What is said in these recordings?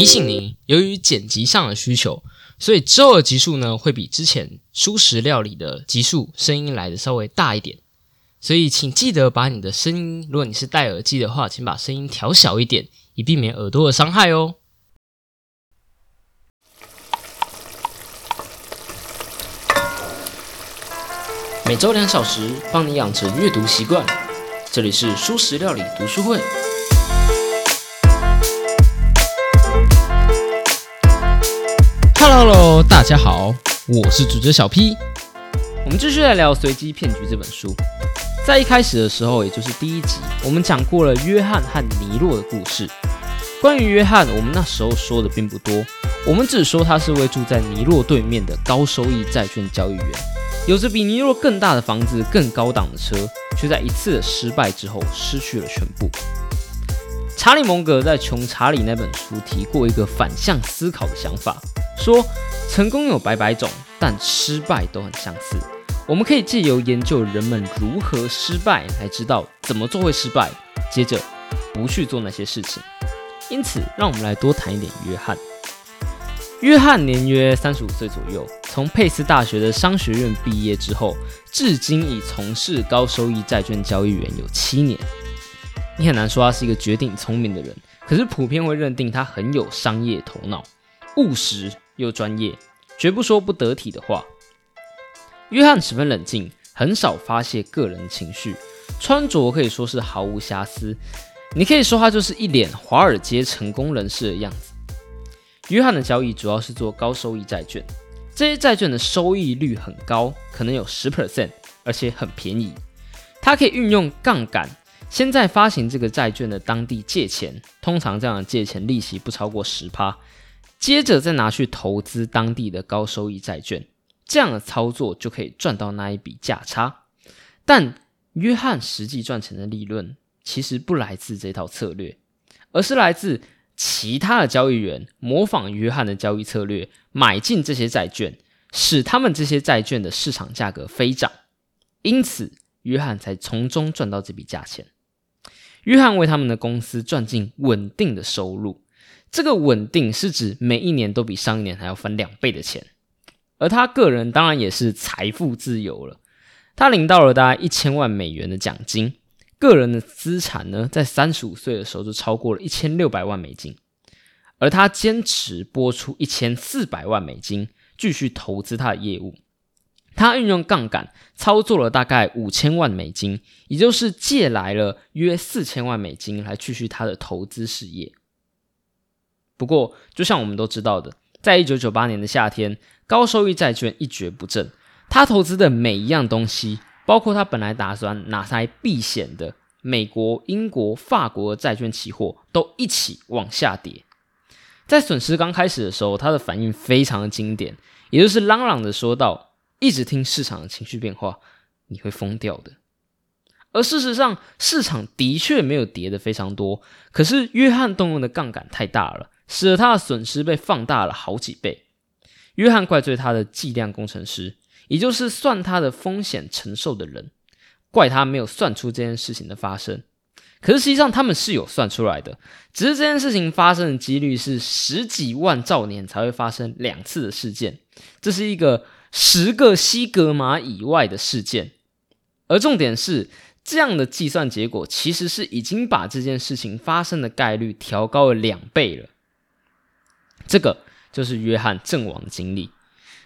提醒您，由于剪辑上的需求，所以之后的集数呢会比之前舒食料理的集数声音来的稍微大一点，所以请记得把你的声音，如果你是戴耳机的话，请把声音调小一点，以避免耳朵的伤害哦。每周两小时，帮你养成阅读习惯。这里是舒食料理读书会。Hello，大家好，我是主角小 P。我们继续来聊《随机骗局》这本书。在一开始的时候，也就是第一集，我们讲过了约翰和尼洛的故事。关于约翰，我们那时候说的并不多，我们只说他是位住在尼洛对面的高收益债券交易员。有着比尼洛更大的房子、更高档的车，却在一次的失败之后失去了全部。查理·蒙格在《穷查理》那本书提过一个反向思考的想法，说成功有百百种，但失败都很相似。我们可以借由研究人们如何失败，来知道怎么做会失败，接着不去做那些事情。因此，让我们来多谈一点约翰。约翰年约三十五岁左右，从佩斯大学的商学院毕业之后，至今已从事高收益债券交易员有七年。你很难说他是一个绝顶聪明的人，可是普遍会认定他很有商业头脑，务实又专业，绝不说不得体的话。约翰十分冷静，很少发泄个人情绪，穿着可以说是毫无瑕疵。你可以说他就是一脸华尔街成功人士的样子。约翰的交易主要是做高收益债券，这些债券的收益率很高，可能有十 percent，而且很便宜。他可以运用杠杆，先在发行这个债券的当地借钱，通常这样的借钱利息不超过十趴，接着再拿去投资当地的高收益债券，这样的操作就可以赚到那一笔价差。但约翰实际赚钱的利润其实不来自这套策略，而是来自。其他的交易员模仿约翰的交易策略，买进这些债券，使他们这些债券的市场价格飞涨，因此约翰才从中赚到这笔价钱。约翰为他们的公司赚进稳定的收入，这个稳定是指每一年都比上一年还要翻两倍的钱，而他个人当然也是财富自由了，他领到了大概一千万美元的奖金。个人的资产呢，在三十五岁的时候就超过了一千六百万美金，而他坚持拨出一千四百万美金继续投资他的业务。他运用杠杆操作了大概五千万美金，也就是借来了约四千万美金来继续他的投资事业。不过，就像我们都知道的，在一九九八年的夏天，高收益债券一蹶不振，他投资的每一样东西。包括他本来打算拿来避险的美国、英国、法国的债券期货都一起往下跌。在损失刚开始的时候，他的反应非常的经典，也就是嚷嚷的说道：“一直听市场的情绪变化，你会疯掉的。”而事实上，市场的确没有跌的非常多，可是约翰动用的杠杆太大了，使得他的损失被放大了好几倍。约翰怪罪他的计量工程师。也就是算他的风险承受的人，怪他没有算出这件事情的发生。可是实际上他们是有算出来的，只是这件事情发生的几率是十几万兆年才会发生两次的事件，这是一个十个西格玛以外的事件。而重点是，这样的计算结果其实是已经把这件事情发生的概率调高了两倍了。这个就是约翰阵亡的经历。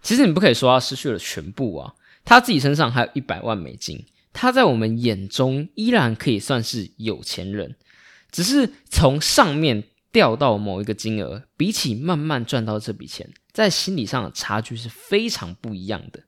其实你不可以说他失去了全部啊，他自己身上还有一百万美金，他在我们眼中依然可以算是有钱人，只是从上面掉到某一个金额，比起慢慢赚到这笔钱，在心理上的差距是非常不一样的。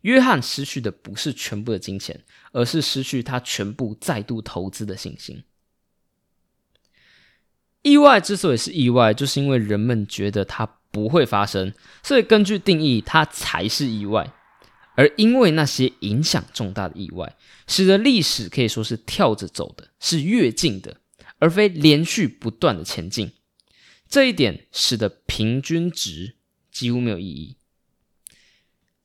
约翰失去的不是全部的金钱，而是失去他全部再度投资的信心。意外之所以是意外，就是因为人们觉得它。不会发生，所以根据定义，它才是意外。而因为那些影响重大的意外，使得历史可以说是跳着走的，是跃进的，而非连续不断的前进。这一点使得平均值几乎没有意义。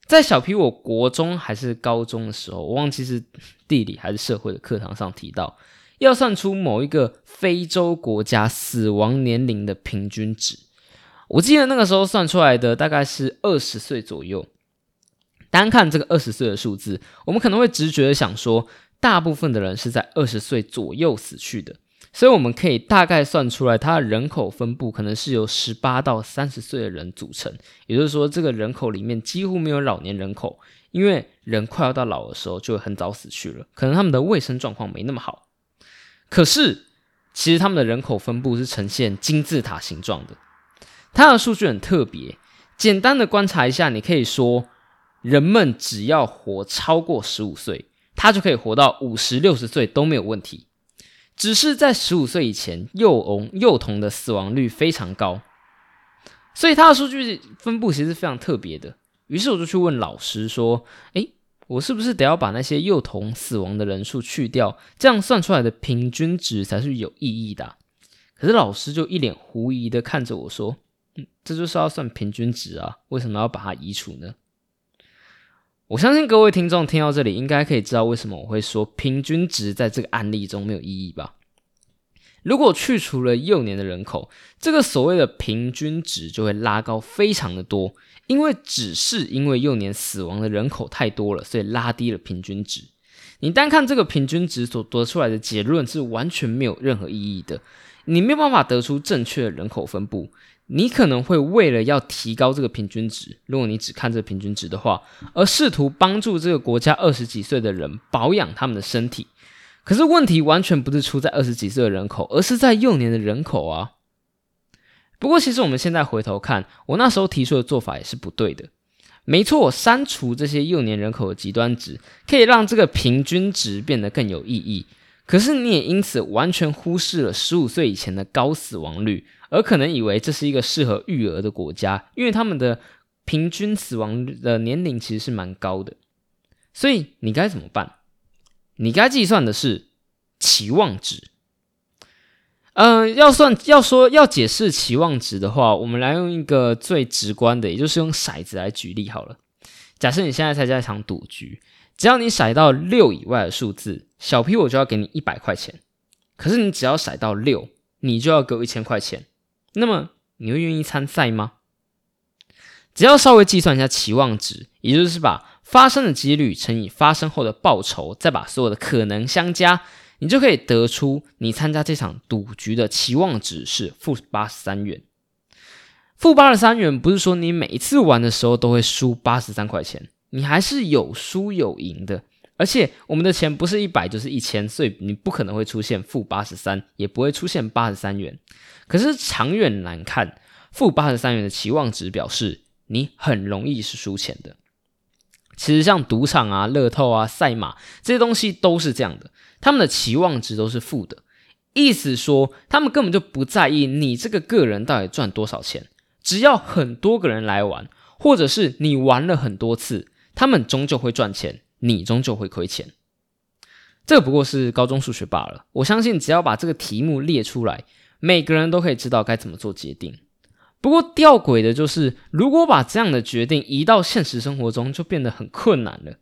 在小皮我国中还是高中的时候，我忘记是地理还是社会的课堂上提到，要算出某一个非洲国家死亡年龄的平均值。我记得那个时候算出来的大概是二十岁左右。单看这个二十岁的数字，我们可能会直觉的想说，大部分的人是在二十岁左右死去的，所以我们可以大概算出来，它的人口分布可能是由十八到三十岁的人组成。也就是说，这个人口里面几乎没有老年人口，因为人快要到老的时候就会很早死去了，可能他们的卫生状况没那么好。可是，其实他们的人口分布是呈现金字塔形状的，它的数据很特别。简单的观察一下，你可以说。人们只要活超过十五岁，他就可以活到五十六十岁都没有问题。只是在十五岁以前，幼童幼童的死亡率非常高，所以他的数据分布其实非常特别的。于是我就去问老师说：“诶，我是不是得要把那些幼童死亡的人数去掉，这样算出来的平均值才是有意义的？”可是老师就一脸狐疑的看着我说：“嗯，这就是要算平均值啊，为什么要把它移除呢？”我相信各位听众听到这里，应该可以知道为什么我会说平均值在这个案例中没有意义吧？如果去除了幼年的人口，这个所谓的平均值就会拉高非常的多，因为只是因为幼年死亡的人口太多了，所以拉低了平均值。你单看这个平均值所得出来的结论是完全没有任何意义的，你没有办法得出正确的人口分布。你可能会为了要提高这个平均值，如果你只看这个平均值的话，而试图帮助这个国家二十几岁的人保养他们的身体。可是问题完全不是出在二十几岁的人口，而是在幼年的人口啊。不过，其实我们现在回头看，我那时候提出的做法也是不对的。没错，删除这些幼年人口的极端值，可以让这个平均值变得更有意义。可是你也因此完全忽视了十五岁以前的高死亡率。而可能以为这是一个适合育儿的国家，因为他们的平均死亡的年龄其实是蛮高的。所以你该怎么办？你该计算的是期望值。嗯，要算要说要解释期望值的话，我们来用一个最直观的，也就是用骰子来举例好了。假设你现在参加一场赌局，只要你骰到六以外的数字，小 P 我就要给你一百块钱。可是你只要骰到六，你就要给我一千块钱。那么你会愿意参赛吗？只要稍微计算一下期望值，也就是把发生的几率乘以发生后的报酬，再把所有的可能相加，你就可以得出你参加这场赌局的期望值是负八十三元。负八十三元不是说你每一次玩的时候都会输八十三块钱，你还是有输有赢的。而且我们的钱不是一百就是一千，所以你不可能会出现负八十三，也不会出现八十三元。可是长远来看，负八十三元的期望值表示你很容易是输钱的。其实像赌场啊、乐透啊、赛马这些东西都是这样的，他们的期望值都是负的，意思说他们根本就不在意你这个个人到底赚多少钱，只要很多个人来玩，或者是你玩了很多次，他们终究会赚钱，你终究会亏钱。这不过是高中数学罢了，我相信只要把这个题目列出来。每个人都可以知道该怎么做决定，不过吊诡的就是，如果把这样的决定移到现实生活中，就变得很困难了。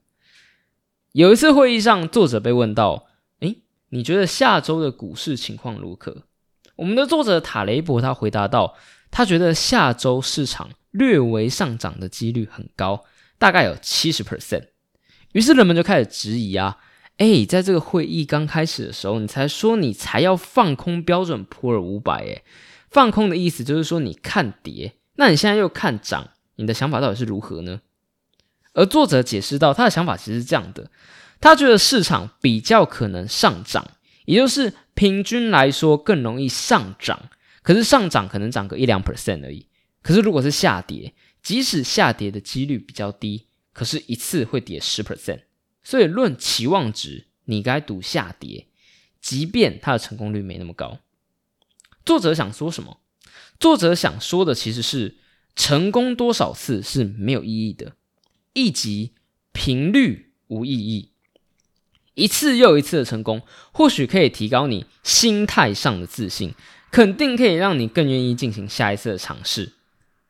有一次会议上，作者被问到：“诶，你觉得下周的股市情况如何？”我们的作者塔雷伯他回答道：“他觉得下周市场略微上涨的几率很高，大概有七十 percent。”于是人们就开始质疑啊。哎，在这个会议刚开始的时候，你才说你才要放空标准普尔五百，哎，放空的意思就是说你看跌，那你现在又看涨，你的想法到底是如何呢？而作者解释到，他的想法其实是这样的，他觉得市场比较可能上涨，也就是平均来说更容易上涨，可是上涨可能涨个一两 percent 而已。可是如果是下跌，即使下跌的几率比较低，可是一次会跌十 percent。所以，论期望值，你该赌下跌，即便它的成功率没那么高。作者想说什么？作者想说的其实是，成功多少次是没有意义的，以及频率无意义。一次又一次的成功，或许可以提高你心态上的自信，肯定可以让你更愿意进行下一次的尝试。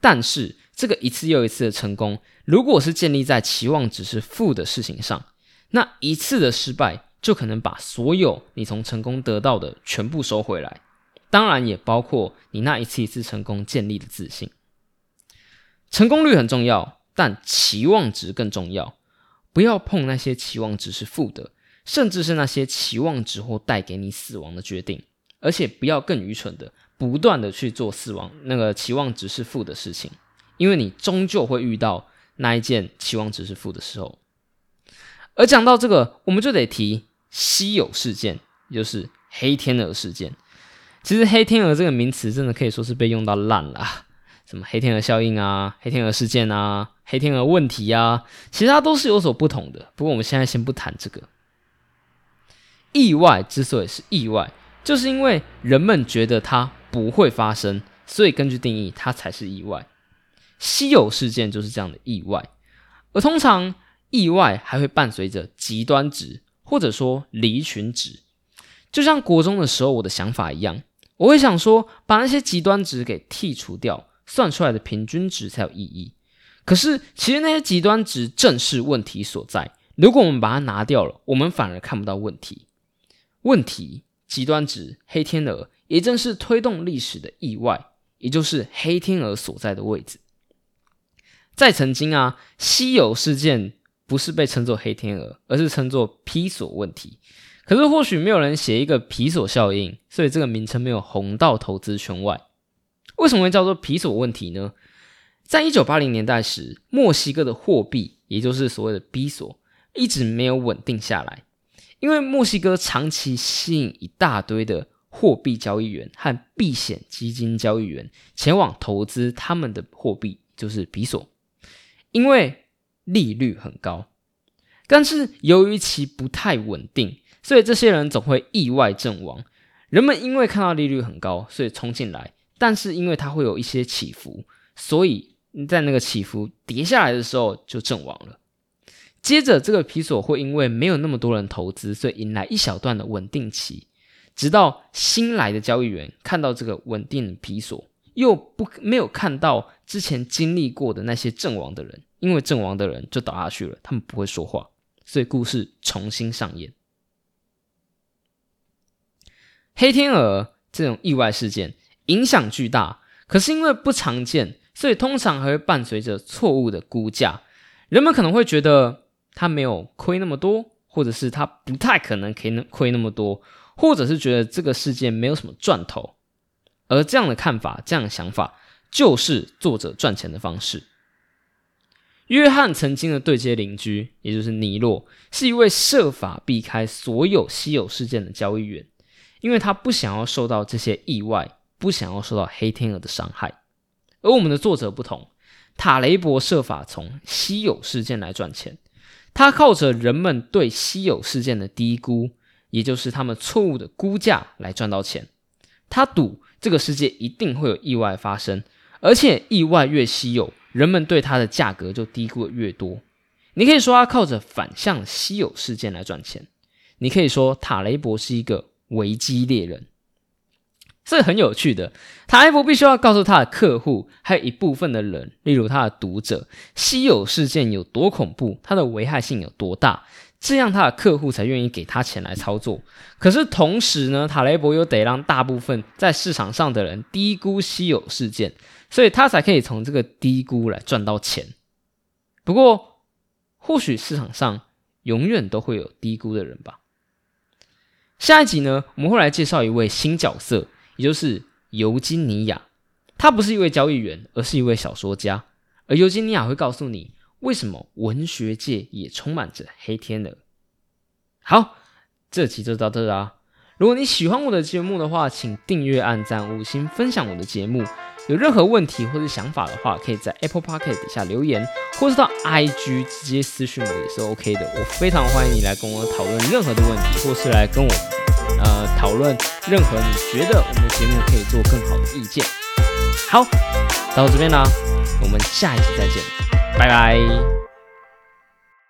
但是，这个一次又一次的成功，如果是建立在期望值是负的事情上，那一次的失败就可能把所有你从成功得到的全部收回来，当然也包括你那一次一次成功建立的自信。成功率很重要，但期望值更重要。不要碰那些期望值是负的，甚至是那些期望值或带给你死亡的决定。而且不要更愚蠢的，不断的去做死亡那个期望值是负的事情，因为你终究会遇到那一件期望值是负的时候。而讲到这个，我们就得提稀有事件，也就是黑天鹅事件。其实黑天鹅这个名词真的可以说是被用到烂了，什么黑天鹅效应啊、黑天鹅事件啊、黑天鹅问题啊，其实它都是有所不同的。不过我们现在先不谈这个。意外之所以是意外。就是因为人们觉得它不会发生，所以根据定义，它才是意外。稀有事件就是这样的意外，而通常意外还会伴随着极端值，或者说离群值。就像国中的时候我的想法一样，我会想说，把那些极端值给剔除掉，算出来的平均值才有意义。可是其实那些极端值正是问题所在。如果我们把它拿掉了，我们反而看不到问题。问题。极端值黑天鹅，也正是推动历史的意外，也就是黑天鹅所在的位置。在曾经啊，稀有事件不是被称作黑天鹅，而是称作皮索问题。可是或许没有人写一个皮索效应，所以这个名称没有红到投资圈外。为什么会叫做皮索问题呢？在一九八零年代时，墨西哥的货币，也就是所谓的比索，一直没有稳定下来。因为墨西哥长期吸引一大堆的货币交易员和避险基金交易员前往投资他们的货币，就是比索，因为利率很高。但是由于其不太稳定，所以这些人总会意外阵亡。人们因为看到利率很高，所以冲进来，但是因为它会有一些起伏，所以在那个起伏跌下来的时候就阵亡了。接着，这个皮索会因为没有那么多人投资，所以迎来一小段的稳定期，直到新来的交易员看到这个稳定的皮索，又不没有看到之前经历过的那些阵亡的人，因为阵亡的人就倒下去了，他们不会说话，所以故事重新上演。黑天鹅这种意外事件影响巨大，可是因为不常见，所以通常还会伴随着错误的估价，人们可能会觉得。他没有亏那么多，或者是他不太可能可以亏那么多，或者是觉得这个事件没有什么赚头，而这样的看法、这样的想法，就是作者赚钱的方式。约翰曾经的对接邻居，也就是尼洛，是一位设法避开所有稀有事件的交易员，因为他不想要受到这些意外，不想要受到黑天鹅的伤害。而我们的作者不同，塔雷伯设法从稀有事件来赚钱。他靠着人们对稀有事件的低估，也就是他们错误的估价来赚到钱。他赌这个世界一定会有意外发生，而且意外越稀有，人们对它的价格就低估的越多。你可以说他靠着反向稀有事件来赚钱，你可以说塔雷伯是一个危机猎人。这很有趣的，塔雷伯必须要告诉他的客户，还有一部分的人，例如他的读者，稀有事件有多恐怖，它的危害性有多大，这样他的客户才愿意给他钱来操作。可是同时呢，塔雷伯又得让大部分在市场上的人低估稀有事件，所以他才可以从这个低估来赚到钱。不过，或许市场上永远都会有低估的人吧。下一集呢，我们会来介绍一位新角色。也就是尤金尼亚，他不是一位交易员，而是一位小说家。而尤金尼亚会告诉你，为什么文学界也充满着黑天鹅。好，这期就到这啦。如果你喜欢我的节目的话，请订阅、按赞、五星分享我的节目。有任何问题或者想法的话，可以在 Apple Podcast 底下留言，或是到 IG 直接私讯我也是 OK 的。我非常欢迎你来跟我讨论任何的问题，或是来跟我。呃，讨论任何你觉得我们的节目可以做更好的意见。好，到这边啦，我们下一期再见，拜拜。